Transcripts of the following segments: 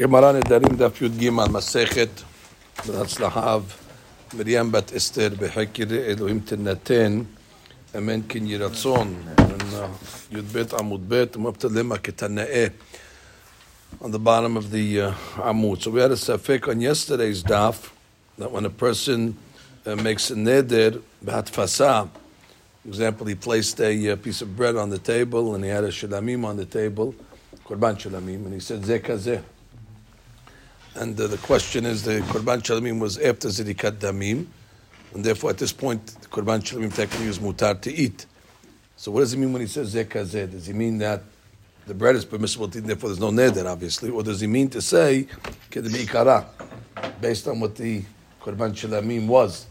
גמרא נדרים דף י"ג מסכת בהצלחיו מרים בת אסתר בחקר אלוהים תנתן אמן כן יהי רצון י"ב עמוד ב' ומבטלמה כתנאה on the bottom of the uh, Amud. So we had a safek on yesterday's daf that when a person uh, makes a neder b'hatfasa, for example, he placed a uh, piece of bread on the table and he had a shalamim on the table, korban shalamim, and he said zekazeh. And uh, the question is, the korban shalamim was after zirikat damim, and therefore at this point, the korban shalamim technically is mutar to eat. So what does he mean when he says zekazeh? Does he mean that the bread is permissible to eat, therefore there's no neder, obviously, or does he mean to say ikara, based on what the korban shalamim was?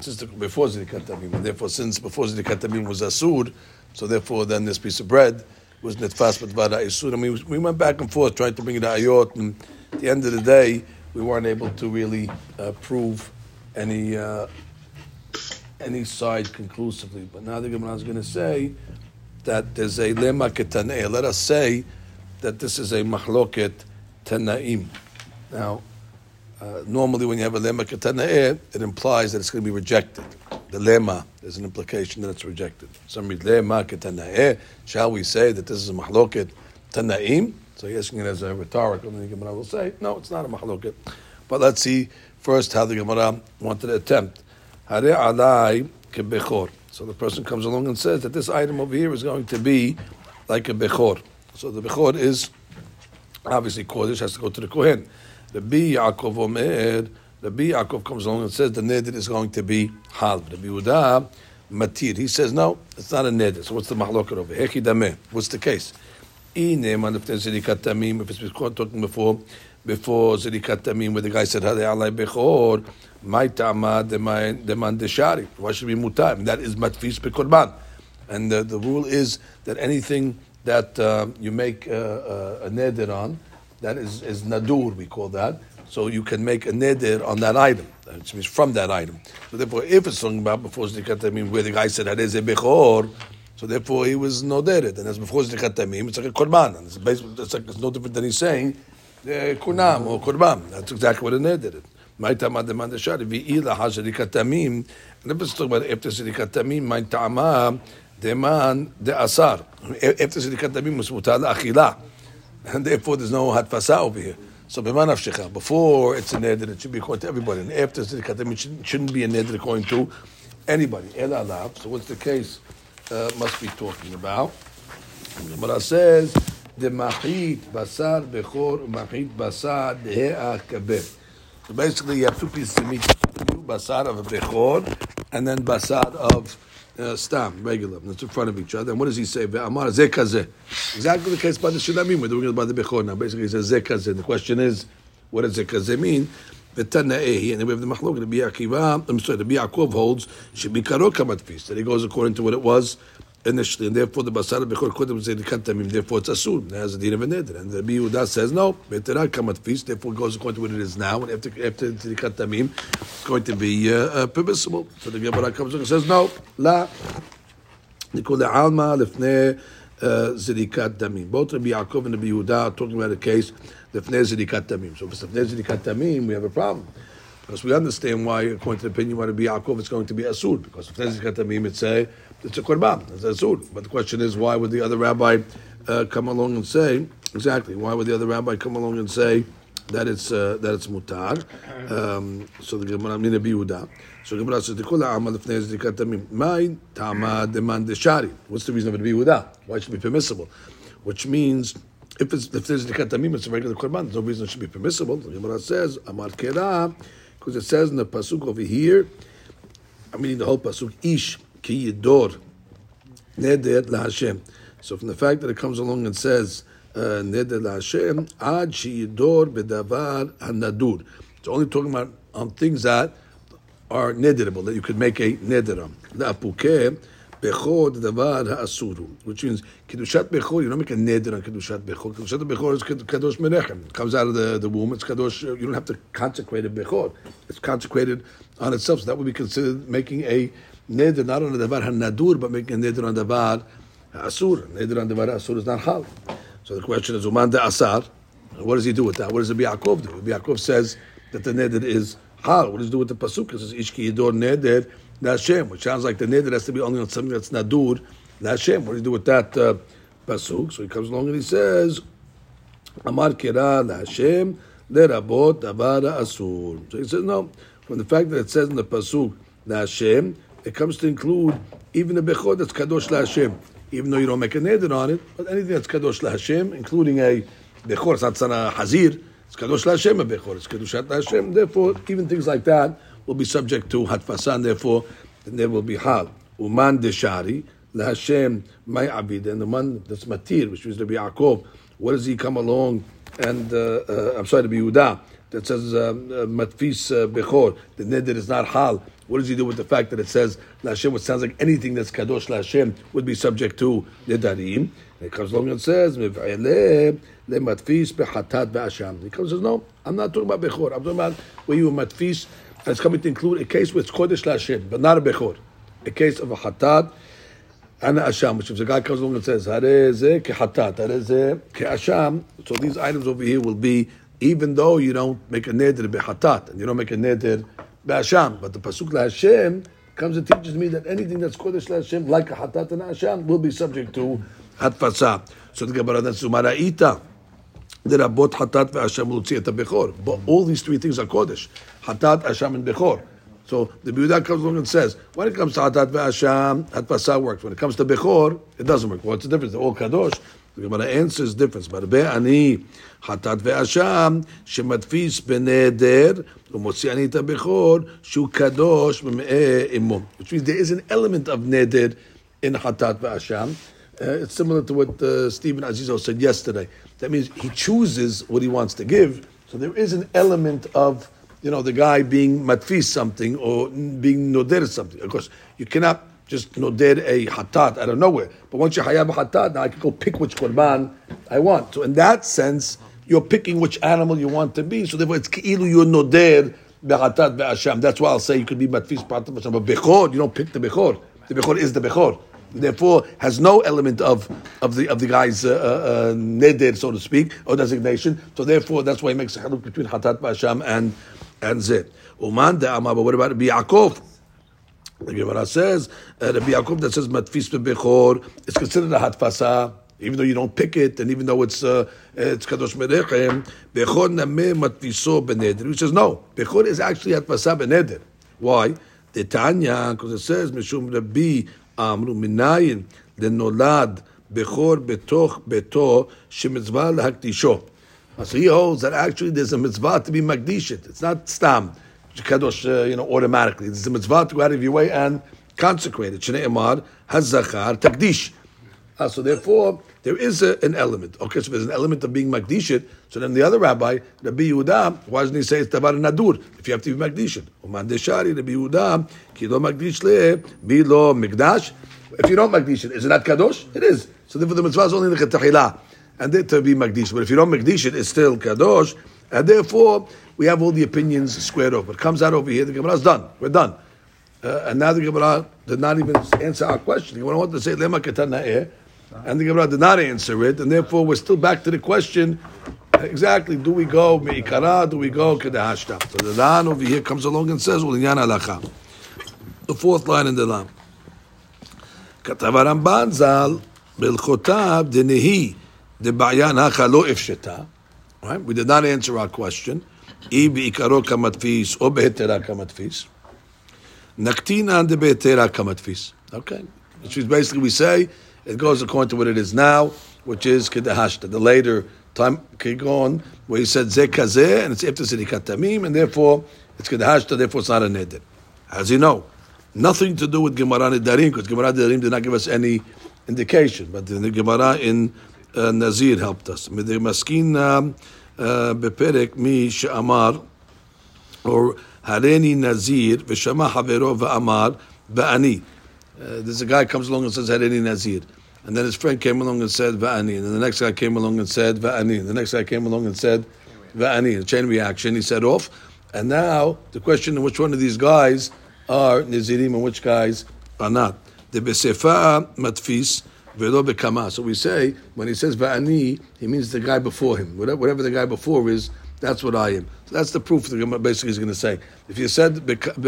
Since before zirikat damim, and therefore since before zirikat damim was asur, so therefore then this piece of bread was netfas but vada isur. I we went back and forth trying to bring it to ayot, and at the end of the day, we weren't able to really uh, prove any uh, any side conclusively. But now the Gemara is going to say that there's a lema ketanei. Let us say that this is a mahloket tanaim. Now, uh, normally when you have a lema ketanei, it implies that it's going to be rejected. The lema is an implication that it's rejected. Some read lema. Shall we say that this is a mahloket tanaim? So you're asking it as a rhetorical, and the Gemara will say, no, it's not a mahloket. But let's see first how the Gemara wanted to attempt. Alai kebechor. So the person comes along and says that this item over here is going to be like a bechor. So the bechor is obviously kodesh has to go to the kohen. The bi Yaakov omer. The bi Yaakov comes along and says the neder is going to be halv. The Yehuda matir. He says no, it's not a neder. So what's the mahloket over here? dameh. What's the case? If it's talking before before zirikat tamim, where the guy said hare alai bechor. My tama deman deshari. Why should be mutar? That is matfis bekorban, and the, the rule is that anything that uh, you make uh, uh, a neder on, that is, is nadur. We call that. So you can make a neder on that item, which means from that item. So therefore, if it's talking about before zrikat tamim, where the guy said hareze bechor, so therefore he was noderet, and as before zrikat tamim, it's like a korban, and it's, basically, it's, like, it's no different than he's saying uh, kunam or korban. That's exactly what a neder is. My tama demand the shari v'ila hazarikat tamim. And if it's talking about after zirikat tamim, my tama demand the asar. After zirikat tamim was mutar achila, and therefore there's no hatfasa over here. So. Before it's a neder, it should be according to everybody. And after it shouldn't be a neder according to anybody. El alav. So what's the case? Uh, must be talking about. Gemara says the mahit basar bechor mahit basar de'akabeh. So basically, you have two pieces of meat: basar of a bechor, and then basar of uh, stam, regular. That's in front of each other. And what does he say? Amar. Exactly the case by the shilamim. We're doing it by the bechor now. Basically, he says zekazeh. The question is, what does zekazeh mean? V'tanaehi, and we have the machlok. The Akiva, I'm sorry, the Yaakov holds should be karok kamatfis. That he goes according to what it was initially, and therefore the basar bechor kodem zedikat tamim. Therefore it's asur. It has a din of a neder. And the Yehuda says no. Beterak kamat feast. Therefore it goes according to what it is now. And after after zedikat tamim, it's going to be uh, uh, permissible. So the Gemara comes and says no. La. Nikol alma lefne zedikat tamim. Both Rabbi Yaakov and Rabbi Yehuda are talking about a case lefnei zedikat tamim. So if it's lefnei zedikat tamim, we have a problem. Because we understand why, according to the opinion of Rabbi Yaakov, it's going to be asur. Because if there's tamim, it's a it's a korban, it's a asur. But the question is, why would the other rabbi uh, come along and say exactly? Why would the other rabbi come along and say that it's uh, that it's mutar? Um, so the Gemara mina biuda. So Gemara says, "Tikula amal lefnei zrikat tamim." My tama demand deshari. What's the reason of it biuda? Why should it be permissible? Which means. If, it's, if there's zikat tamim, it's a regular korban. There's no reason it should be permissible. The Gemara says, "Amar kera," because it says in the pasuk over here. I'm meaning the whole pasuk. Ish ki yidor neder laHashem. So from the fact that it comes along and says uh, neder laHashem ad she yidor bedavar hanadur. It's only talking about on things that are nederable that you could make a neder on. La'apukeh bechor davar ha'asuru, which means kedushat bechor. You don't make a neder on kedushat bechor. Kedushat bechor is kadosh menechem. It comes out of the, the womb. It's kadosh. Uh, you don't have to consecrate a bechor. It's consecrated on itself. So that would be considered making a neder not on the davar hanadur, but making a neder on davar asur. Neder on davar asur is not hal. So the question is, uman de asar. What does he do with that? What does the Yaakov do? The Yaakov says that the neder is hal. What does he do with the pasuk? It says ishki yidor neder Hashem, which sounds like the neder has to be only on something that's nadur Hashem. What do you do with that uh, pasuk? So he comes along and he says, Amar kira Hashem lerabot davara asur. So he says no. From the fact that it says in the pasuk Hashem, it comes to include even the bechor that's kadosh Hashem, even though you don't make a neder on it, but anything that's kadosh Hashem, including a bechor, sana hazir. It's kadosh Hashem a bechor. It's kadosh Hashem. Therefore, even things like that will be subject to hatfasan. Therefore, then there will be hal uman deshari LaHashem, my abid, and the one that's matir, which means to be Yaakov, what does he come along and, uh, uh, I'm sorry, to be Yehuda, that says uh, uh, matfis uh, bechor, the neder is not hal. What does he do with the fact that it says LaHashem, which sounds like anything that's kadosh LaHashem would be subject to nedarim? And it comes along and says, matfis behatat ve'asham. He comes and says, no, I'm not talking about bechor. I'm talking about where you matfis, and it's coming to include a case it's kodesh LaHashem, but not a bechor. A case of a hatat, Ana Asham, which if the guy comes along and says, Hareze kehatat, Hareze keasham, so these items over here will be, even though you don't make a neder behatat, and you don't make a neder beasham, but the pasuk la Hashem comes and teaches me that anything that's kodesh la Hashem, like a hatat and asham, will be subject to hatfasa. So the Gemara then sumaraita. לרבות חטאת והשם להוציא את הבכור. But all these three things are kodesh. חטאת, אשם and בכור. So the Biudah comes along and says, when it comes to Hatat ve'asham, Hatpasa works. When it comes to Bechor, it doesn't work. What's the difference? They're all Kadosh. The Gemara answers difference. But ani Hatat ve'asham, shematfis beneder, ומוציא אני את הבכור, שהוא קדוש ממאי אמו. Which means there is an element of neder in Hatat ve'asham. Uh, it's similar to what uh, Stephen Azizo said yesterday. That means he chooses what he wants to give. So there is an element of you know, the guy being matfis something or being noder something. Of course, you cannot just noder a hatat out of nowhere. But once you hayab a hatat, now I can go pick which korban I want. So in that sense, you're picking which animal you want to be. So therefore, it's ki'ilu you're noder be'hatat be'asham. That's why I'll say you could be matfis of But bechor, you don't pick the bechor. The bechor is the bechor. Therefore, has no element of, of the of the guy's uh, uh, uh so to speak, or designation. So therefore, that's why he makes a haluk between hatat ba'asham and and zit. Uman de but what about Yaakov? The Gemara says, uh, Rabbi Yaakov that says matfis bechor, it's considered a hatfasa, even though you don't pick it, and even though it's uh, it's kadosh merechem, bechor nameh matfiso beneder. He says no, bechor is actually hatfasa beneder. Why? The Tanya, because it says mishum Rabbi Amru minayin lenolad bechor betoch beto shemitzvah lahakdisho. So he holds that actually there's a mitzvah to be magdishit. It's not stam, kadosh, uh, you know, automatically. There's a mitzvah to go out of your way and consecrate it. Shnei hazachar takdish. Uh, so therefore, there is a, an element. Okay, so there's an element of being magdishit. So then the other rabbi, Rabbi Yehuda, why doesn't he say it's tavar nadur if you have to be magdishit? Uman deshari Rabbi Yehuda ki lo le bi lo migdash. If you don't magdish it, is it not kadosh? It is. So therefore, the mitzvah is only the chetahila and it to be Magdish. But if you don't Magdish it, it's still Kadosh, and therefore we have all the opinions squared off. But comes out over here, the Gemara is done. We're done. Uh, and now the Gemara did not even answer our question. The Gemara wanted to say lema ketana'eh, and the Gemara did not answer it, and therefore we're still back to the question: uh, exactly, do we go meikara? Do we go kedahashta? So the Ran over here comes along and says ulinyan halacha. The fourth line in the Ran. כתב הרמב"ן ז"ל בהלכותיו דנהי דבעיין הכה לא Right? We did not answer our question. I bi'ikaro kamatfis or behetera kamatfis. Naktina de behetera kamatfis. Okay. Which is basically we say it goes according to what it is now, which is kedahashta. The later time kigon where he said zekazeh and it's after sidikat tamim and therefore it's kedahashta. Therefore it's not a neder. As you know, nothing to do with Gemara Nedarim because Gemara Nedarim did not give us any indication, but the Gemara in נזיר helped us. מסכין בפרק מי שאמר, או הריני נזיר, ושמע חברו ואמר, ואני. There's a guy comes along and says, הריני נזיר. And then his friend came along and said, Va'ani. And then the next guy came along and said, Va'ani. And the next guy came along and said, Va'ani. A chain reaction. He said off. And now the question which one of these guys are Nizirim and which guys are not. The Besefa Matfis, velo bekama. So we say when he says va'ani, he means the guy before him. Whatever, whatever the guy before is, that's what I am. So that's the proof that Gemara basically is going to say. If you said ikara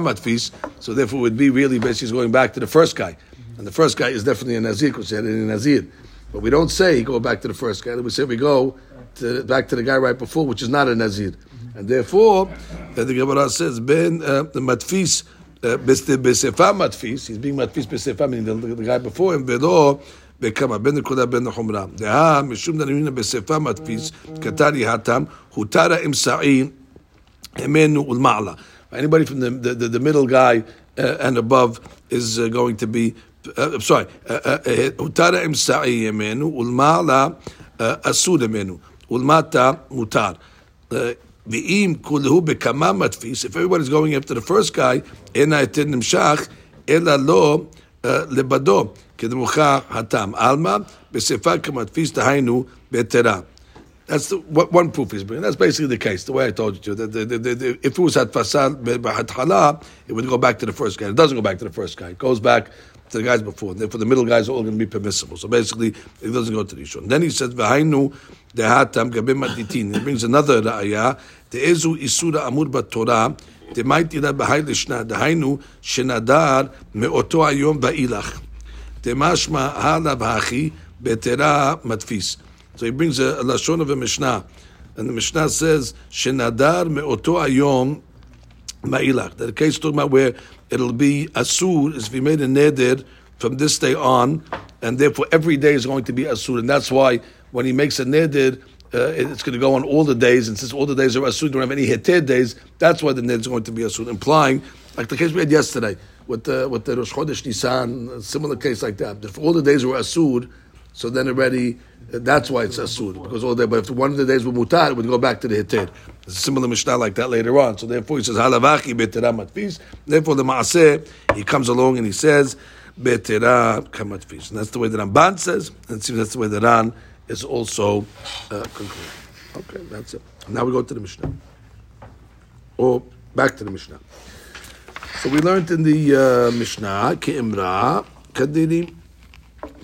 matfis, so therefore it would be really basically going back to the first guy, and the first guy is definitely a nazir because he had a nazir. But we don't say go back to the first guy. We say we go to, back to the guy right before, which is not a nazir, and therefore the Gemara says ben uh, the matfis. בסיפה מדפיס, he's being מדפיס בסיפה, meaning the, the guy before him, ולא בכמה, בין נקודה בין לחומרה. דהה, משום דנמינא בסיפה מדפיס, קטרי התם, הותרה אמצעי ממנו ולמעלה. Anybody from the, the, the, the middle guy uh, and above is uh, going to be, uh, sorry, הותרה אמצעי ממנו ולמעלה אסור ממנו, ולמטה מותר. V'im kulehu bekama matfis. If everybody's going after the first guy, ena etin nimshach, ela lo uh, lebado, kedmucha hatam. Alma, b'sefa kamatfis tahainu betera. That's the, what one proof is bringing. That's basically the case, the way I told you. To. The, the, the, if it was at Fasal, it would go back to the first guy. It doesn't go back to the first guy. It goes back to the guys before. And therefore, the middle guys are all going to be permissible. So basically, it doesn't go to the Rishon. Then he says, V'hainu dehatam gabim maditin. He brings another ra'aya. De'ezu isura amur b'torah. דמייטי לה בהי לשנה, דהיינו שנדר מאותו היום ואילך. דמשמע הלאה והכי בתרה מדפיס. So he brings a, a lashon of a Mishnah, and the Mishnah says shenadar me'oto ayom ma'ilach. That the case talking about where it'll be asur is if he made a neder from this day on, and therefore every day is going to be asur, and that's why when he makes a neder. Uh, it's going to go on all the days, and since all the days are asur, don't have any heter days. That's why the neder is going to be asur, implying, like the case we had yesterday with the with the Rosh Chodesh Nisan, similar case like that. If all the days were asur, so then already that's why it's asur because all day. But if one of the days were mutar, it would go back to the heter. There's a similar mishnah like that later on. So therefore he says halavaki betera matfis. Therefore the maaseh he comes along and he says betera kamatfis. And that's the way the Ramban says, and it seems that's the way the Ran is also uh, concluded. Okay, that's it. Now we go to the mishnah. Or back to the mishnah. So we learned in the uh, mishnah keimra kadirim.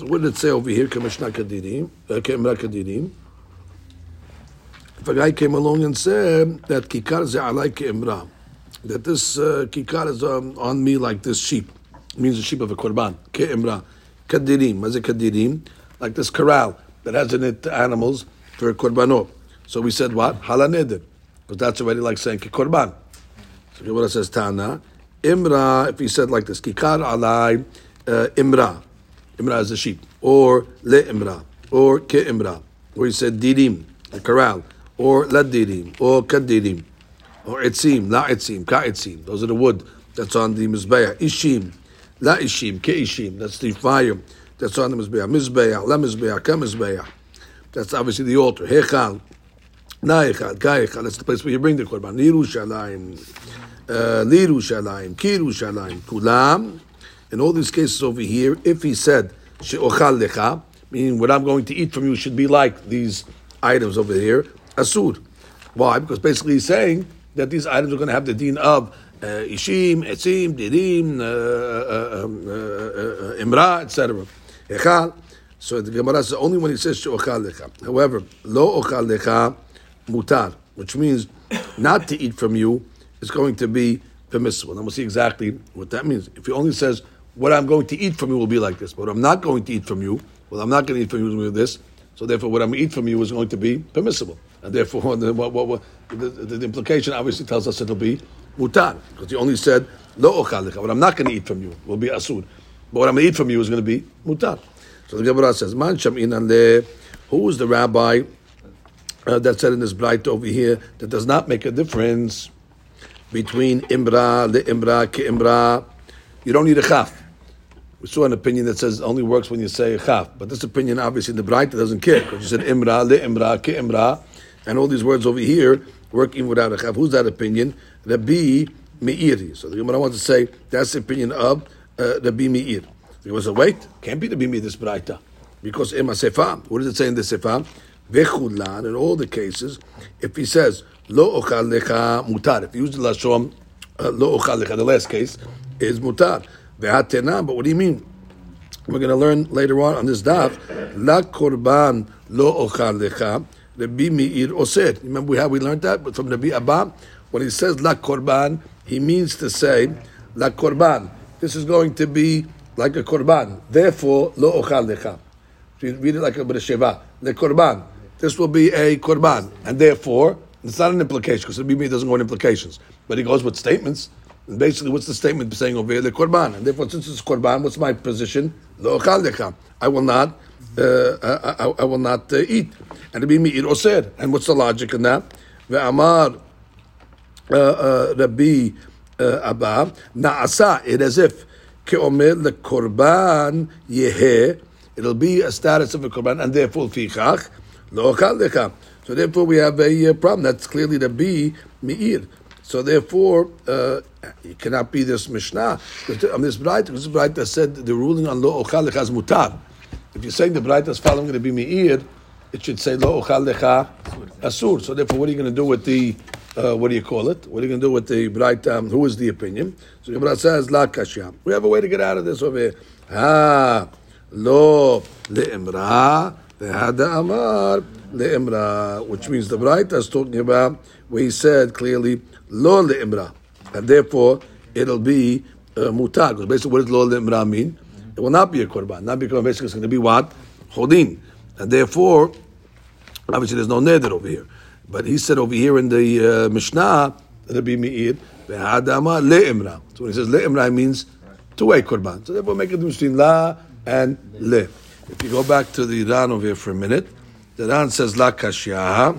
What did it say over here? Kamishna Kadirim, Kadirim. If a guy came along and said that Kikar Ze'alai Keimra, that this uh, Kikar is um, on me like this sheep, means the sheep of a Korban, Keimra. Kadirim, a Kadirim? Like this corral that has in it animals for a Korbanot. So we said what? Halaneder. Because that's already like saying Korban. So Gemara says Tana. Imra, if he said like this, Kikar alai uh, Imra. Imra is a sheep, or le imra, or ke imra, or he said dirim, a corral, or la dirim, or kadirim, or etzim, la etzim, ka etzim. Those are the wood that's on the mizbeah. Ishim, la ishim, ke ishim. That's the fire that's on the mizbeah. Mizbeah, la mizbeah, ka mizbeah. That's obviously the altar. Hechal, na echal, ka echal. That's the place where you bring the korban. Lirushalayim, uh, kirushalayim, kulam in all these cases over here, if he said meaning what I'm going to eat from you should be like these items over here, asur. Why? Because basically he's saying that these items are going to have the deen of uh, ishim, etzim, dirim, uh, uh, um, uh, uh, imra, etc. Echal. So the Gemara says only when he says she'ochal lecha. However, lo ochal lecha mutar, which means not to eat from you is going to be permissible. And we'll see exactly what that means. If he only says what I'm going to eat from you will be like this. But what I'm not going to eat from you, well, I'm not going to eat from you with this. So therefore, what I'm going to eat from you is going to be permissible. And therefore, the, what, what, what, the, the, the, implication obviously tells us it'll be mutar. Because you only said, lo ochalecha. What I'm not going to eat from you will be asur. But what I'm going to eat from you is going to be mutar. So the Gemara says, man shamin Who is the rabbi uh, that said in this Braita over here that does not make a difference between imra, le imra, ke imra? You don't need a chaf. We saw an opinion that says it only works when you say chaf, but this opinion, obviously, the Braita doesn't care because you said imra, le imra, imra, and all these words over here work even without a chaf. Who's that opinion? Rabbi Meiri. So the Gemara wants to say that's the opinion of uh, Rabbi Meir. The Gemara said, wait, can't be Rabbi Meir this Braita because ema sefa. What does it say in the sefa? Vechulan. In all the cases, if he says lo ochal lecha mutar, if he uses the lashon uh, lo ochal lecha, the last case is mutar. Ve'atena, but what do you mean? We're going to learn later on on this daf, La korban lo ochal lecha, Rabbi Meir oser. Remember how we learned that from Rabbi Abba? When he says La korban, he means to say, La korban. This is going to be like a korban. Therefore, lo ochal lecha. read it like a Beresheva. Le korban. This will be a korban. And therefore, it's not an implication because Rabbi Meir doesn't go in implications. But he goes with statements. Basically, what's the statement saying over here? The korban. And therefore, since it's korban, what's my position? I will not. Uh, I, I, I, will not uh, eat. And Rabbi Meir oser. And what's the logic in that? Ve'amar uh, uh, Rabbi uh, Abba na'asa. It as if ke'omer lekorban yehe. It'll be a status of a korban, and therefore fichach lo So therefore, we have a problem. That's clearly the B Meir. So therefore, uh, it cannot be this Mishnah. On this Braita, this Braita said the ruling on lo ochal lecha mutar. If you're saying the Braita is following the be Meir, it should say lo ochal lecha asur. So therefore, what are you going to do with the uh, what do you call it? What are you going to do with the Braita? Um, who is the opinion? So Braita says la kashya. We have a way to get out of this over here. Ah, lo le'imra ve'hada amar le'imra, which means the Braita is talking about where he said clearly lo le'imra, and therefore it'll be uh. Because basically, what does lo le'imra mean? It will not be a korban. Not because basically it's going to be what chodin, and therefore, obviously, there's no neder over here. But he said over here in the uh, Mishnah, Rabbi Meir, ve'adama le'imra. So when he says le'imra, it means two way korban. So therefore, make a difference between la and le. If you go back to the Ran over here for a minute, the Ran says la kashya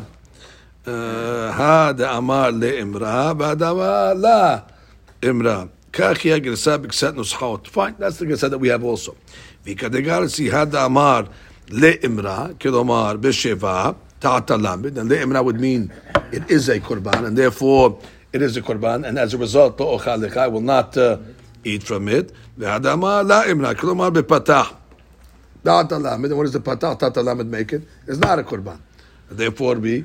ha דאמר לאמרה, והדאמר לה אמרה. כך היא הגרסה בגרסת נוסחאות. Fine, that's the גרסה that we have also. וכדגרסי הדאמר לאמרה, כלומר בשבע, תחת הלמד, and לאמרה would mean it is a korban, and therefore it is a korban, and as a result, לא אוכל לך, I will not uh, eat from it. והדאמר לאמרה, כלומר בפתח. תחת הלמד, and what does the פתח, תחת הלמד make it? It's not a korban. therefore be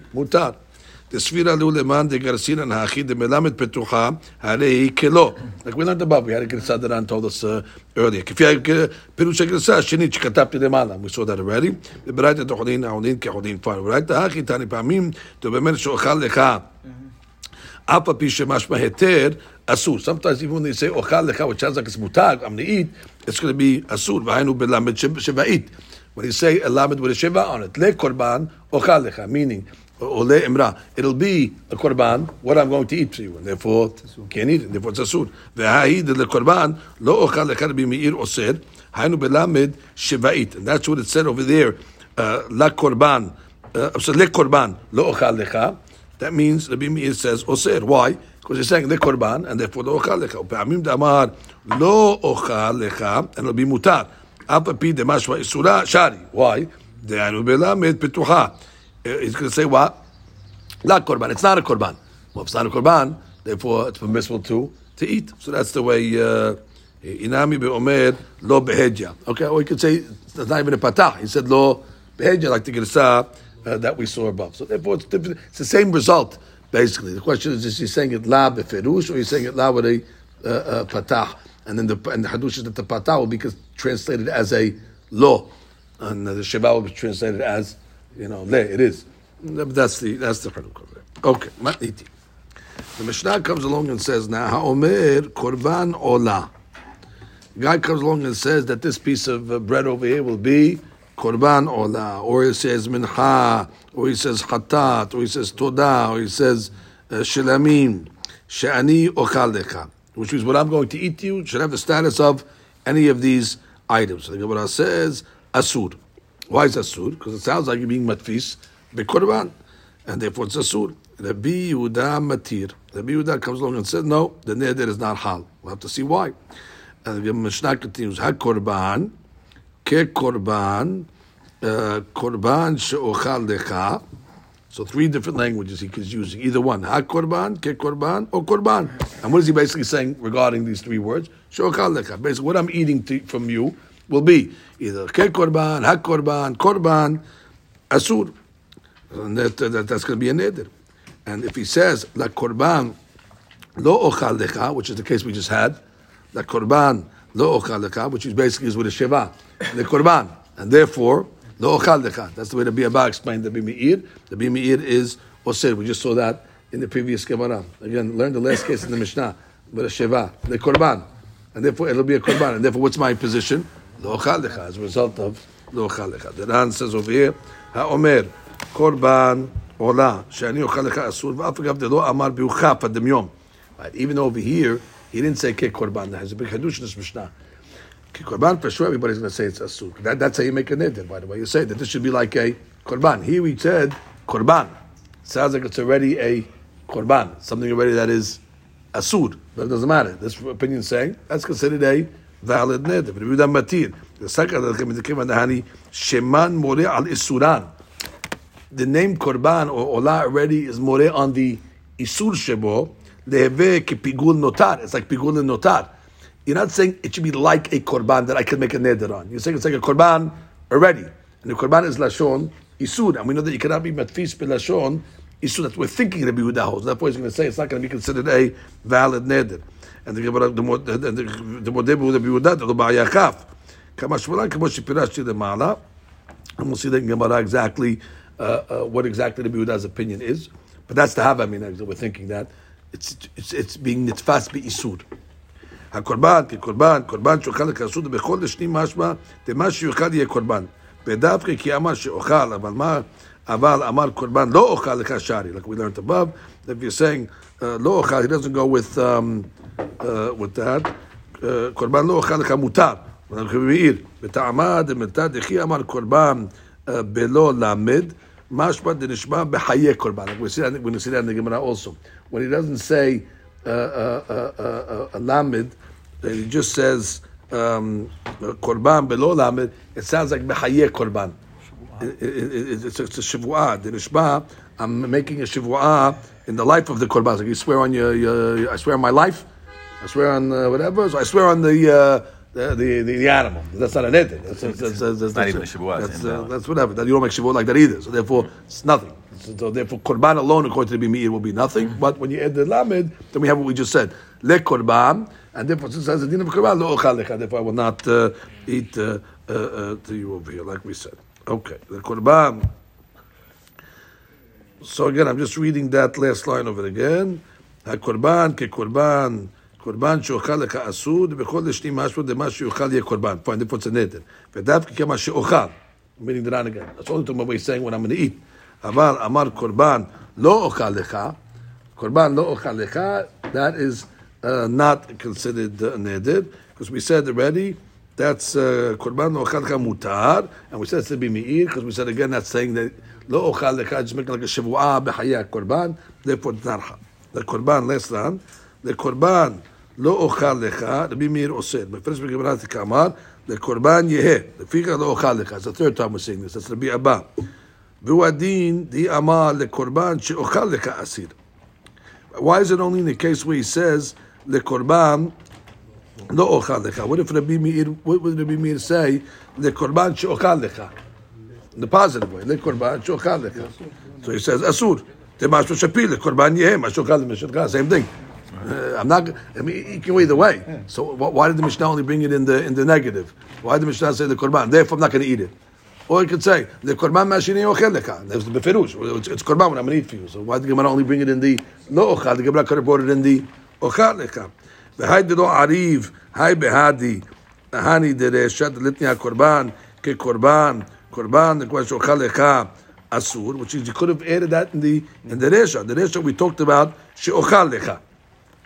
the lu leman de garcinan Ha'chi de melamed petucha harei kelo. Like we learned above, we had a girsa that Ran told us uh, earlier. Kifia pirush girsa shenit de lemala. We saw that already. The Beraita tochulin ha'ulin kehulin far. the ha'chi tani pamim to bemer shochal lecha. אף על פי שמשמע היתר, אסור. Sometimes even when they say אוכל לך, which sounds like it's Mutar, I'm going to eat, it's going to be אסור. והיינו בלמד שבעית. When you say a lamed with a shiva on it, le korban לך, meaning ole imra. It'll be a korban, what I'm going to eat for you, and therefore can't eat it, therefore it's asur. Ve'ha'id lekorban lo ochal lechad b'meir oser, haynu belamed shevait. And that's what it said over there, uh, la korban, uh, so le korban lo ochal lecha. That means Rabbi Meir says oser. Why? Because he's saying le korban, and therefore lo ochal lecha. U'pe'amim damar lo ochal lecha, and it'll be mutar. אף על פי דמשמע איסורה שרי. Why? דהיינו בלמד פתוחה he's going to say what? Not korban. It's not a korban. Well, it's not a korban, therefore it's permissible to to eat. So that's the way. Uh, Inami be'omer lo behedja. Okay, or you could say it's not even a patah. He said lo behedja, like the gersa uh, that we saw above. So therefore, it's, it's the same result basically. The question is: Is he saying it la beferush, or is he saying it la with a uh, uh, patah? And then the and the hadush is that the patah will be translated as a lo, and the sheva will be translated as you know, le, it is. That's the that's the part Okay, matniti. The Mishnah comes along and says, now ha'omer korban ola. Guy comes along and says that this piece of uh, bread over here will be korban ola, or he says mincha, or he says chatat, or he says toda, or he says uh, shilamim, she'ani ochal which means what I'm going to eat to you should have the status of any of these items. The Gemara says asur. Why is asur? Because it sounds like you're being matfis bekorban, and therefore it's asur. Rabbi Yehuda matir. Rabbi Yehuda comes along and says, no, the neder is not hal. We'll have to see why. And the Mishnah continues, ha-korban, ke-korban, uh, korban she'ochal lecha. So three different languages he is using. Either one, ha-korban, ke-korban, or korban. And what is he basically saying regarding these three words? She'ochal lecha. Basically, what I'm eating to, from you will be either ke korban, hak korban, korban, asur. And that, that, that's going to be a neder. And if he says, la korban lo ochal lecha, which is the case we just had, la korban lo ochal lecha, which is basically is with a sheva, the korban, and therefore lo ochal lecha. That's the way the Biaba explained the bimeir. The bimeir is osir. We just saw that in the previous Gemara. Again, learn the last case in the Mishnah with a sheva, the korban, and therefore it'll be a korban. And therefore, what's my position? Lo ochal lecha as a result of lo ochal lecha. The Ran says over here, האומר קורבן עולה שאני אוכל לך אסור ואף אגב דלא אמר ביוחף הדמיון. Right, even over here, he didn't say כקורבן, there's a big hadush in this Mishnah. Korban, for sure, everybody's going to say it's asur. That, that's how you make a neder, by the way. You say that this should be like a korban. Here we said korban. Sounds like it's already a korban, something already that is asur. But it doesn't matter. This opinion is saying that's considered a valid neder. But Yehuda matir. The second that came in the hani sheman more al isuran. The name korban or olah already is more on the isur shebo leheve kipigul notar. It's like pigul and notar. You're not saying it should be like a korban that I can make a neder on. You're saying it's like a korban already. And the korban is lashon isur. And we know that you cannot be matfis lashon isur. That we're thinking Rabbi Yehuda holds. Therefore he's going to say it's not going to be considered a valid neder. And the Gemara, the modeh Rabbi Yehuda, the ba'yachaf. Kama shmona, kama shipirashti למעלה. And we'll see that in Gemara exactly uh, uh, what exactly Rabbi Yehuda's opinion is. But that's the Hava Minhag that we're thinking that it's, it's, it's being nitfas isur. הקורבן כקורבן, קורבן שאוכל לכסות בכל לשני משמע, דמה שיאכל יהיה קורבן. ודווקא כי אמר שאוכל, אבל מה, אבל אמר קורבן לא אוכל לך שרי, like we learned above, if you're saying uh, לא אוכל, he doesn't go with, um, uh, with that, uh, קורבן לא אוכל לך מותר. אנחנו מעיר, בטעמה דמתא דחי אמר קורבן uh, בלא למד, משמע דנשמע בחיי קורבן. Like we see that, we're going to see that in the Gemara also. When he doesn't say uh, uh, uh, a lamed, he just says um, korban below lamed. It sounds like behaye korban. It, it, it's, it's a shivuah. The nishma, I'm making a shivuah in the life of the korban. Like you swear on your, your, I swear on my life. I swear on uh, whatever. So I swear on the, uh, the, the, the, animal. That's not an etin. That's, that's, that's, that's, that's not even a shavuot. That's, uh, that's whatever. That you don't make shavuot like that either. So therefore, it's nothing. So therefore, korban alone, according to the Bimir, will be nothing. Mm-hmm. But when you add the lamed, then we have what we just said. Le korban, and therefore, since it has a din of korban, lo ochal therefore I will not uh, eat uh, uh, uh, to you over here, like we said. Okay, the korban. So again, I'm just reading that last line over again. Ha korban ke korban קורבן שאוכל לך אסור, ובכל לשני משהו דמה שיאכל יהיה קורבן. Fine, therefore it's a neder. ודווקא כמה שאוכל, meaning the ran again. That's only talking about what he's saying when I'm going to eat. אבל אמר קורבן לא אוכל לך, קורבן לא אוכל לך, that is uh, not considered uh, neder, because we said already, that's קורבן לא אוכל לך מותר, and we said it's to be me'ir, because we said again, that's saying that לא אוכל לך, just making like a שבועה בחיי הקורבן, therefore it's not לקורבן, less than, לקורבן לא אוכל לך, רבי מאיר אוסר, בפרש בגמרא כאמר, לקורבן יהא, לפיכך לא אוכל לך, it's the third time we're saying this, that's רבי אבא. והוא הדין די אמר לקורבן שאוכל לך אסיר. Why is it only in the case where he says לקורבן לא אוכל לך? What if רבי מאיר, what would רבי מאיר say לקורבן שאוכל לך? In the positive way, לקורבן שאוכל לך. So he says אסור. זה משהו שפיל, לקורבן יהיה, מה שאוכל למשלך, same thing. Uh, I'm not. I mean, it can go either way. Yeah. So why did the Mishnah only bring it in the in the negative? Why did the Mishnah say the korban? Therefore, I'm not going to eat it. Or you could say the korban mashini ochel leka. There's the beferush. It's, it's korban when I'm going to eat for you. So why did the Gemara only bring it in the lo ochal? The Gemara could have brought it in the ochal The hay delo ariv hay behadi hani dereshat litni korban ke korban korban the question ochal leka asur, which is you could have added that in the in the resha. The resha we talked about she sheochal lecha.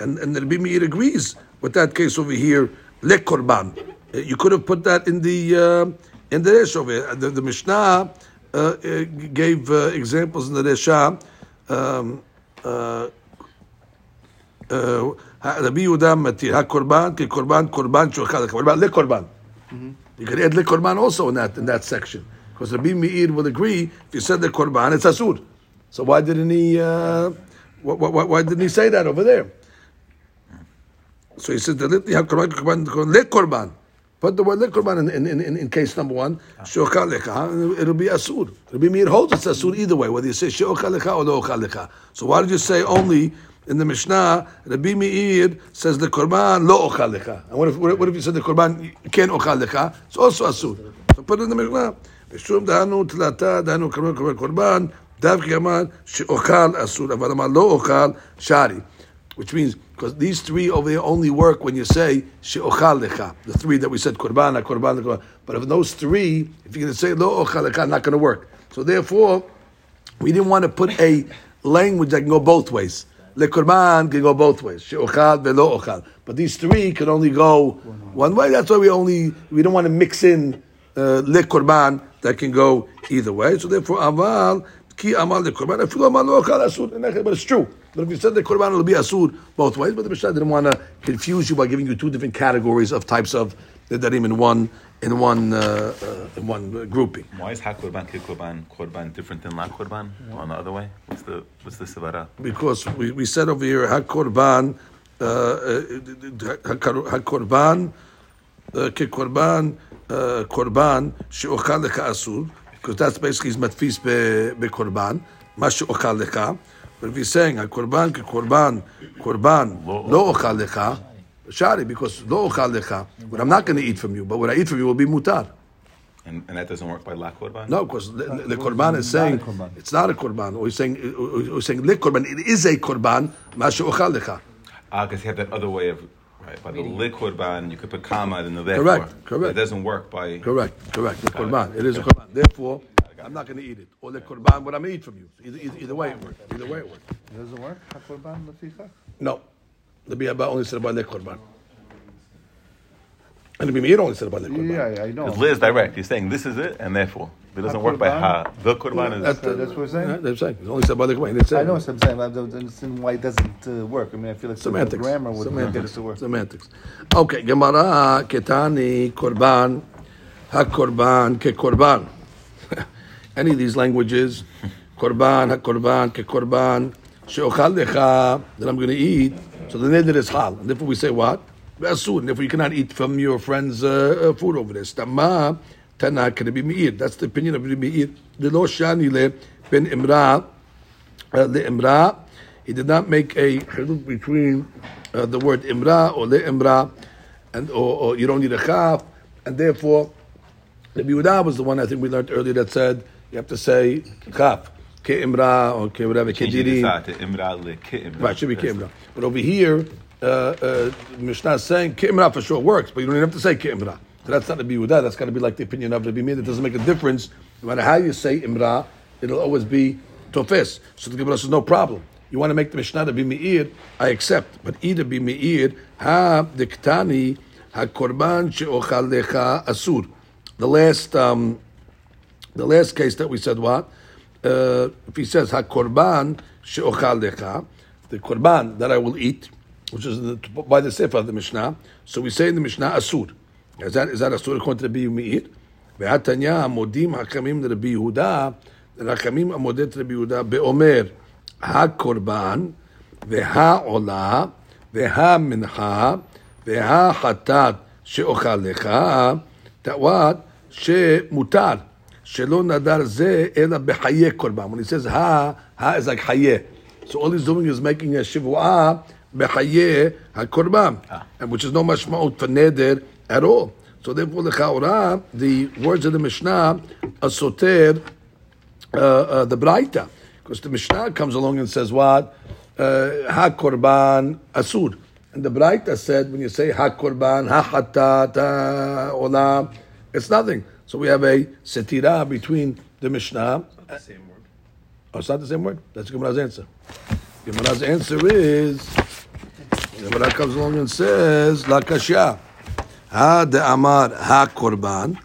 And, and the Rabbi Meir agrees with that case over here, lekorban. You could have put that in the uh, in the Resha over here. The, the Mishnah uh, gave uh, examples in the Resha. Um, uh, Rabbi Yehuda matir hakorban ke korban korban shochal. What about lekorban? You could add lekorban also in that in that section because Rabbi Meir will agree if you said the korban it's asur. So why didn't he? Uh, why, why, why didn't he say that over there? So he says the litni hakorban korban le korban. Put the word le korban in, in, in, in case number one. Sheochal lecha. It'll be asur. It'll be mir holds it's asur either way, whether you say sheochal lecha or lo lecha. So why did you say only in the Mishnah, Rabbi Meir says the korban lo ochal lecha. And what if, what if you said the korban can ochal lecha? It's also asur. So put it in the Mishnah. ושום דהנו תלתה, דהנו קורבן קורבן קורבן, דווקא אמר שאוכל אסור, אבל אמר לא אוכל שרי. Which means, because these three over there only work when you say she'ochal lecha. The three that we said, korban, korban, korban. But of those three, if you're going to say lo ochal lecha, not going to work. So therefore, we didn't want to put a language that can go both ways. Le korban can go both ways. She'ochal velo ochal. But these three can only go one way. That's why we only, we don't want to mix in uh, le korban that can go either way. So therefore, aval ki amal le korban. Afilu amal lo ochal asur. But it's true. But if you said the korban will be asur both ways, but the Mishnah didn't want to confuse you by giving you two different categories of types of nedarim in one in one uh, uh, in one grouping. Why is ha korban korban different than la korban on the other way? What's the what's the sevara? Because we, we said over here ha korban uh, uh, korban ke korban korban she'ochal lecha asur because that's basically matfis be korban ma she'ochal lecha. But if he's saying a korban ke korban korban lo ochal lecha shari because lo ochal lecha. What I'm not going to eat from you, but what I eat from you will be mutar. And, and that doesn't work by la korban? No, because the, the, the korban is saying it's not a korban. Or he's saying, or he's saying le korban. It is a korban. Mashu ochal lecha. Ah, because you have that other way of right by the le korban, you could put comma in the therefore. Correct, correct. It doesn't work by Correct, correct. The korban. It is a korban. Therefore, I'm not going to eat it. Or the korban, what I'm going to eat from you. Either, either, either way it works. Either way it works. It doesn't work? HaKorban leficha? No. The Biaba only said about the korban. And the Bimir only said about the korban. Yeah, yeah, I know. Because Liz direct. He's saying this is it, and therefore it doesn't work by ha. The korban is. That's, That's what we're saying? Yeah, they're saying. It's only said about the korban. He didn't I know what I'm saying, I don't understand why it doesn't uh, work. I mean, I feel like the Semantics. grammar would Semantics. get it to work. Semantics. Okay, Gemara ketani korban hakorban ke korban. Any of these languages, korban hakorban ke korban sheochal lecha that I'm going to eat. So the neder is hal, and therefore we say what? Asur. Therefore you cannot eat from your friend's uh, uh, food over there. Stama tana be meir. That's the opinion of Rabbi Meir. The lo shani le ben imra uh, the imra. He did not make a chiluk between uh, the word imra or le imra, and or, or you don't need a chaf, and therefore the Yehuda was the one I think we learned earlier that said you have to say chaf ke imra or ke whatever ke Changing the dirim. sa to imra le ki imra. Right, should be ke imra. But over here, uh, uh, Mishnah is saying ke imra for sure works, but you don't even have to say ke imra. So that's not the Yehuda. That's got to be like the opinion of Rabbi Meir. It doesn't make a difference. No matter how you say imra, it'll always be tofes. So the Gemara says no problem. You want to make the Mishnah to be meir, I accept. But either be meir, ha diktani ha korban she'ochal lecha asur. The last, um, the last case that we said what? Uh, if he says ha korban she'ochal lecha, the korban that I will eat, which is the, by the sefer of the Mishnah. So we say in the Mishnah asur. Is that is that asur according to Rabbi Meir? והתניא מודים חכמים לרבי יהודה, רחמים המודד רבי יהודה באומר הקורבן והעולה והמנחה והחטאת שאוכל לך, תאוות שמותר Shelo nadar ze ela behaye korban. When he says ha, ha is like haye. So all he's doing is making a shivua behaye hakorban, and which is no mashmaut for neder at all. So therefore, the chaura, the words of the Mishnah, asoter uh, uh, the Braita, because the Mishnah comes along and says what uh, ha korban asur. And the Braita said, when you say ha korban, ha hatata olam, it's nothing. So we have a setira between the Mishnah. The same word. Oh, it's not the same word. That's Gemara's answer. Gemara's answer is Gemara comes along and says la kasha. Ha amar ha korban,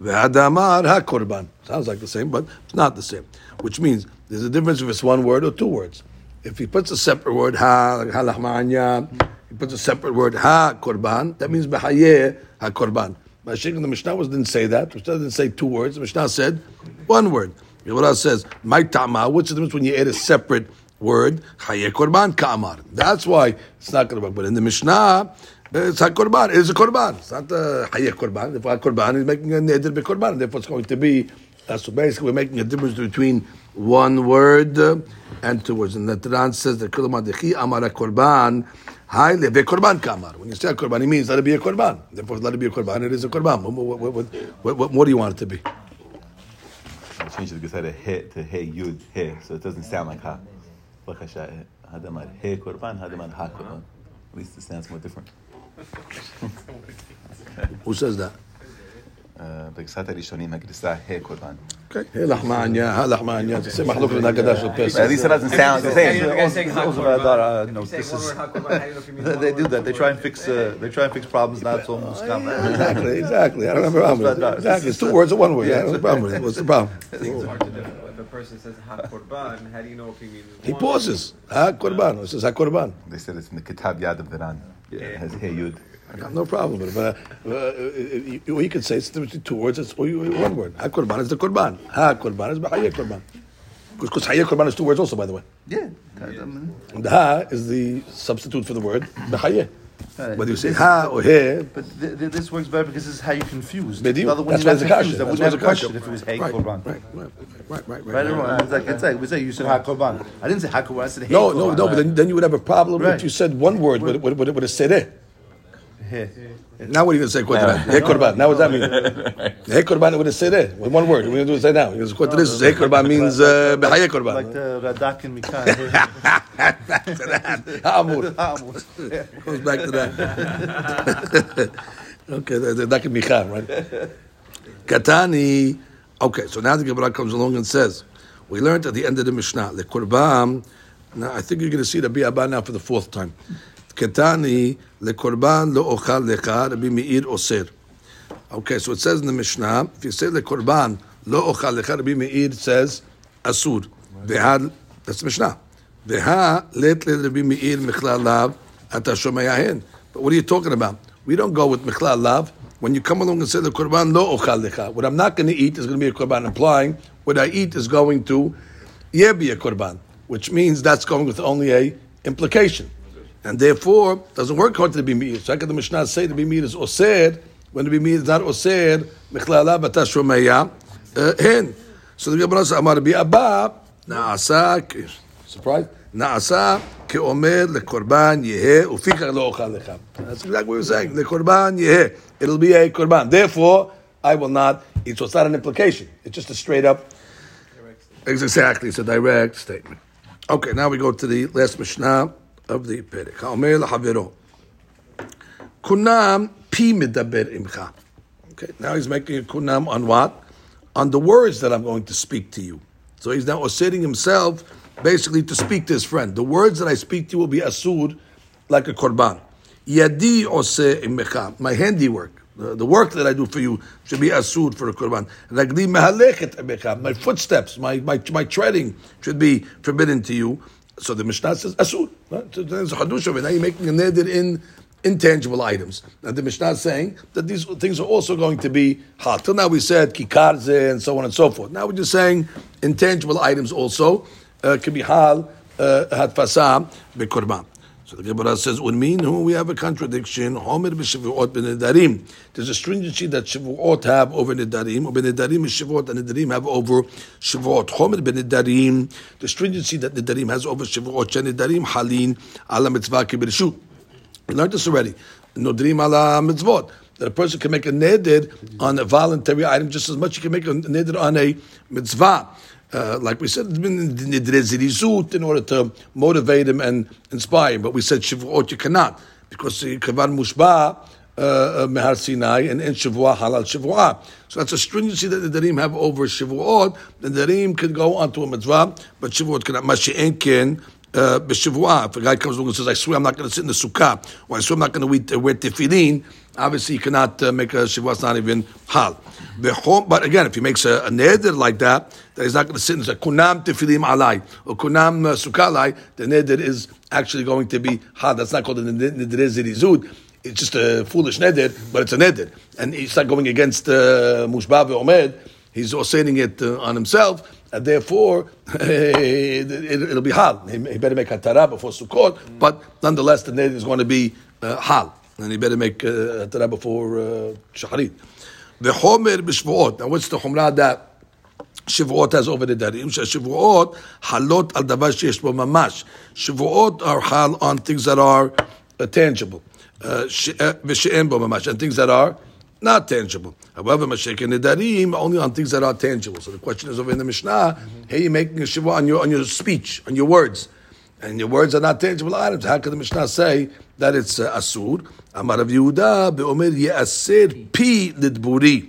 ve'ha amar ha korban. Sounds like the same, but it's not the same. Which means there's a difference if it's one word or two words. If he puts a separate word ha, like ha lahmanya, he puts a separate word ha korban, that means b'hayeh ha korban. The Mishnah was didn't say that. The Mishnah didn't say two words. The Mishnah said one word. Yehuda says, "My tama." What's the difference when you add a separate word? Korban ka'amar. That's why it's not going to work. But in the Mishnah, it's a korban. It's a korban. It's not a chaye korban. If a korban is making a neder be korban, therefore it's going to be. Uh, so basically, we're making a difference between one word and two words. And the Taran says that Kulam Adechi Amara Korban, Hai Leve Korban Kamar. When you say a Korban, it means let it be a Korban. Therefore, let it be a Korban. It is a Korban. What, what, what, what, what do you want it to be? I changed the Geseda he to he yud he, so it doesn't sound like ha. Like I said, hadamad he korban, hadamad ha korban. At least it sounds more different. Who says that? Uh, Okay. Lahmanya, lahmanya. It's the same halachah in Haggadah of Pesach. At least it doesn't sound the same. Uh, no, this is they do that. They try and fix. Uh, they try and fix problems. Not so almost Exactly, exactly. I don't have a problem with it. Exactly, it's two words or one word. Yeah, I don't problem with it. What's the problem? It's person says hakorban, how do you know if he means? He pauses. Hakorban. It says hakorban. They said it's in the Kitab Yad of Dinan. Yeah, it has hey yud. I got no problem with it. But uh, uh, you, you- you can say it's two words. It's one word. Ha korban is the korban. Ha korban is b'hayeh korban. Because hayeh korban is two words also, by the way. Yeah. And the ha is the substitute for the word b'hayeh. uh, Whether you say ha or he, But th- th- this works better because this is how you confuse. The other one That's you're why not it's a confused. kasha. I wouldn't have a question if it was hey right, korban. right, right, right, right, Right right. wrong? It's like it's like we say you said ha korban. I didn't say ha korban. I said hey No, no, no. But then, then you would have a problem Right. if you said one word with with with, a sereh. Hey. Now what are you going to say? Kodrat? Hey korban. Now what does that mean? Hey korban with say that with one word. We're going to do? Say now. Because what this is hey korban means uh, korban. Like the Radak and Mikan. Ha'amur. Ha'amur. Goes back to that. okay, the that can be cham, right? Katani. Okay, so now the Gemara comes along and says, we learned at the end of the Mishnah, the Korban. Now I think you're going to see the Bi'abah now for the fourth time. Katani le Korban lo ochal lecha Rabbi Meir oser. Okay, so it says in the Mishnah, if you say le Korban lo ochal lecha Rabbi Meir says asur. V'had that's the Mishnah. V'ha let le Rabbi Meir michlal lav ata shomayahin. But what are you talking about? We don't go with michlal lav. When you come along and say the korban lo ochal lecha, what I'm not going to eat is going to be a korban, implying what I eat is going to yeah be a korban, which means that's going with only a implication, and therefore doesn't work according to the bimir. So how can the Mishnah say the bimir is osir when the bimir is not lav ata shomaya hen? Uh, so the Gemara says Amar bi Abba na'asa surprise na'asa keomer lekorban yeheh ufikach lo ochal lecha. That's exactly what we're saying. Lekorban yeheh. It'll be a korban. Therefore, I will not eat. So it's not an implication. It's just a straight up. Exactly. It's a direct statement. Okay, now we go to the last Mishnah of the Perek. Haomer lahavero. Kunam pi medaber imcha. Okay, now he's making a kunam on what? On the words that I'm going to speak to you. So he's now asserting himself basically to speak to his friend. The words that I speak to you will be asur like a korban. Yadi ose imecha. My handiwork, the, work that I do for you should be asur for a korban. Ragli mehalechet imecha. My footsteps, my, my, my treading should be forbidden to you. So the Mishnah says asur. There's a hadush of. Now you're making a neder in intangible items. And the Mishnah is saying that these things are also going to be hot. Till now we said kikarze and so on and so forth. Now we're just saying intangible items also uh, can be hal uh, hatfasa bekorban. So the Gemara says, "Unminu we have a contradiction. Homer b'shavuot b'nedarim. There's a stringency that shavuot have over nedarim, or b'nedarim is shavuot, and nedarim have over shavuot. Homer b'nedarim, the stringency that nedarim has over shavuot, shenedarim halin ala mitzvah kibrishut. We learned this already. Nodrim ala mitzvot. That a person can make a neder on a voluntary item just as much as he can make a neder on a mitzvah. Uh, like we said, in order to motivate him and inspire him. But we said shivuot you cannot because kavan mushba uh, uh, mehar Sinai and in shavua halal shavua. So that's a stringency that the darim have over shavuot. The darim can go onto a mitzvah, but shavuot cannot. Mashi'en ken uh, b'shavua. If a guy comes along and says, "I swear I'm not going to sit in the sukkah," or "I swear I'm not going to wear tefillin," obviously you cannot uh, make a shavua. It's not even hal. But again, if he makes a, a neder like that, that he's not going to sit and say kunam tefilim alai or kunam uh, sukkah alai, the neder is actually going to be hal. That's not called a neder zirizud. It's just a foolish neder, but it's a neder, and he's not going against uh, mushba ve'omed. He's saying it uh, on himself, and therefore it, will be hal. He, he better make hatara before Sukkot, but nonetheless, the neder is going to be uh, hal, and he better make uh, hatara before uh, shaharit. The homer b'shvuot. Now, what's the humrah that שבועות has over נדרים, שהשבועות חלות על דבר שיש בו ממש. שבועות are חל on things that are uh, tangible, uh, ש- uh, ושאין בו ממש, and things that are not tangible. However, Mashake Nedarim only on things that are tangible. So the question is over in the Mishnah, hey, you're making a shiva on your on your speech, on your words. And your words are not tangible items. How can the Mishnah say that it's uh, asur? Amar Rav Yehuda beomer yeaser pi lidburi.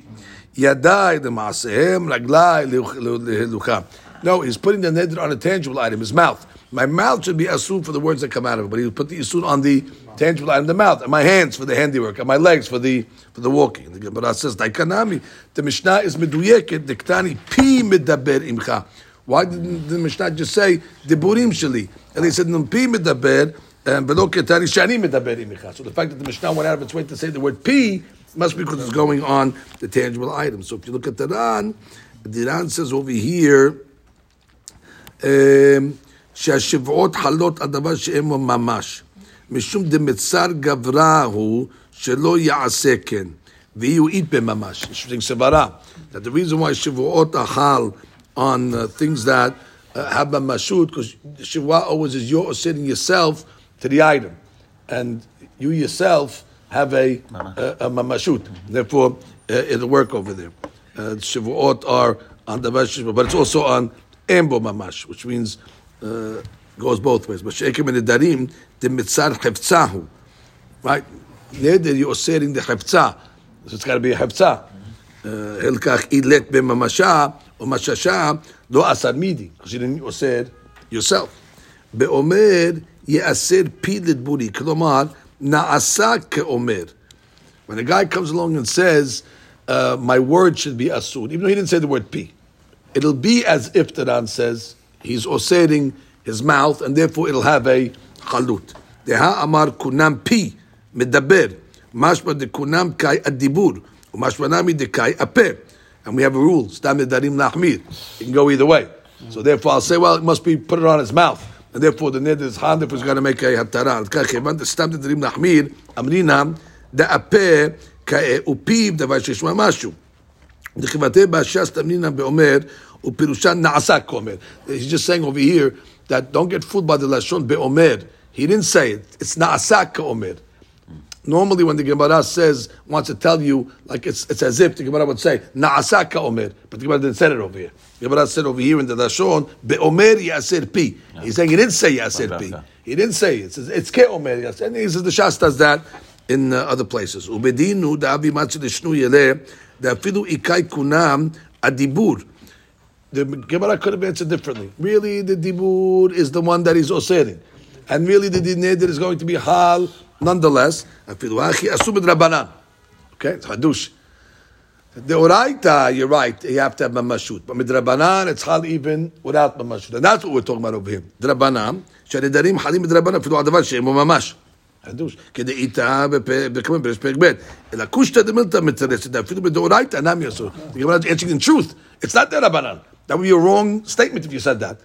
Yadai the demaasehem raglai lehilucham. No, he's putting the neder on a tangible item, his mouth. My mouth should be asur for the words that come out of it, but he put the asur on the tangible item, the mouth, and my hands for the handiwork, and my legs for the for the walking. The Gemara says, Daikanami, the Mishnah is meduyeket, diktani pi medaber imcha. Why didn't the Mishnah just say diburim sheli? And they said pi medaber and below ketani shani medaber imcha. So the fact that the Mishnah went out of its way to say the word pi must be because it's going on the tangible item. So if you look at the Ran, the Ran says over here. Um, שהשבועות חלות על דבר שאין בו ממש. משום דמצר גברה הוא שלא יעשה כן, ויהיו אית בממש. Interesting סברה. That the reason why שבועות החל on uh, things that have a mashut because shivua always is you're sitting yourself to the item, and you yourself have a uh, a, mamashut. Mm-hmm. Therefore, uh, it'll work over there. Uh, Shavuot are on the Shiva, but it's also on Embo Mamash, which means uh, goes both ways. But Shekim and the Darim, the Mitzar Hefzahu. Right? There you're saying the Hefzah. So it's got to be a Hefzah. Uh, Hilkach Ilet Be Mamasha, or Mashasha, lo asar midi. Because you osir yourself. Be'omer ye'aser pi lidburi. Klomar na'asa ke'omer. When a guy comes along and says, uh, my word should be asur, even though he didn't say the word pi, it'll be as if the Ran says he's osering his mouth, and therefore it'll have a chalut. Kunam pi medaber, mashma de kunam kai adibur, umashma nami de kai ape. And we have a rule, stam darim lahmir. It can go either way. So therefore I'll say, well, it must be put it on his mouth. And therefore the neder is hand if it's going to make a hatara. Al כך הבנת סתם דברים להחמיר, אמרינם דאפה ופיו דבר שישמע משהו. דכבתי בהש"ס תמנינא באומר, ופירושן נעשה כאומר. He's just saying over here that don't get fooled by the לשון באומר. He didn't say it. It's נעשה כאומר. Normally, when the Gemara says, wants to tell you, like it's, it's as if the Gemara would say, Na'asa omer, but the Gemara didn't say it over here. The Gemara said over here in the Lashon, Be'omer yaser pi. He's saying he didn't say yaser pi. He didn't say it. It says, it's ke'omer yaser. And he says the Shas does that in uh, other places. Ubedinu da'avi matzu deshnu yeleh, da'afilu ikai kunam adibur. The Gemara could have answered differently. Really, the dibur is the one that is osering. And really, the dineder is going to be hal nonetheless. Afilu achi asu b'drabanan. Okay, it's hadush. The oraita, you're right, you have to have mamashut. But midrabanan, it's hal even without mamashut. And that's what we're talking about over here. Drabanan, שהנדרים חלים מדרבנן, אפילו על דבר שאין בו ממש. חידוש, כדאיתה בכמה פרש פרק ב', אלא קושטא דמילתא מתרסת, אפילו בדאורייתא אינם יעשו. The Gemara is answering in truth. It's not דרבנן. That would be a wrong statement if you said that.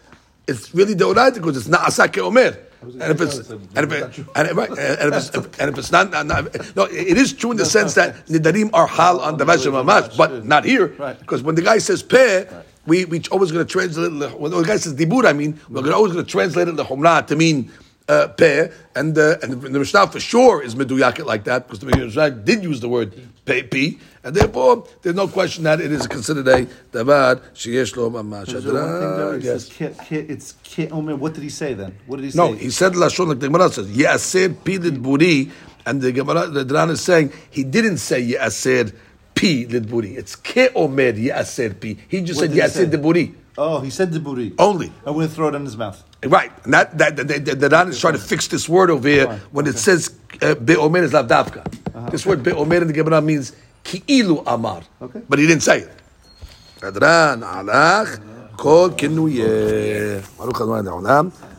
It's really deoraita because it's na'asa ke'omer. And if it's and if, it, and, if, and, if it's, and if it's not, not, not- no, it is true in the sense that nidarim are hal on the mamash, but not here. Because when the guy says peh, we we always going to translate it. When the guy says dibur, I mean we're always going to translate it the humrah to mean uh, peh, and uh, and the Mishnah for sure is meduyaket like that because the Mishnah did use the word peh, and therefore there's no question that it is considered a davar sheyesh lo mamash. Is one thing there? Yes. says ki- ki- it's ki- Omer. What did he say then? What did he say? No, he said lashon like the Gemara says yaser pi lidburi, and the Gemara the Dran is saying he didn't say yaser pi lidburi. It's ke omer yaser pi. He just What said did he say? yaser diburi Oh, he said the buri. only. Going to throw it in his mouth. Right, and that that the, the, the Ran is trying to fix this word over here Fine, when it okay. says uh, be'omer is lavdavka. This word be'omer in the Gemara means ki'ilu amar, Okay. but he didn't say it. Adran alach kol kinuyeh. Baruch Adonai.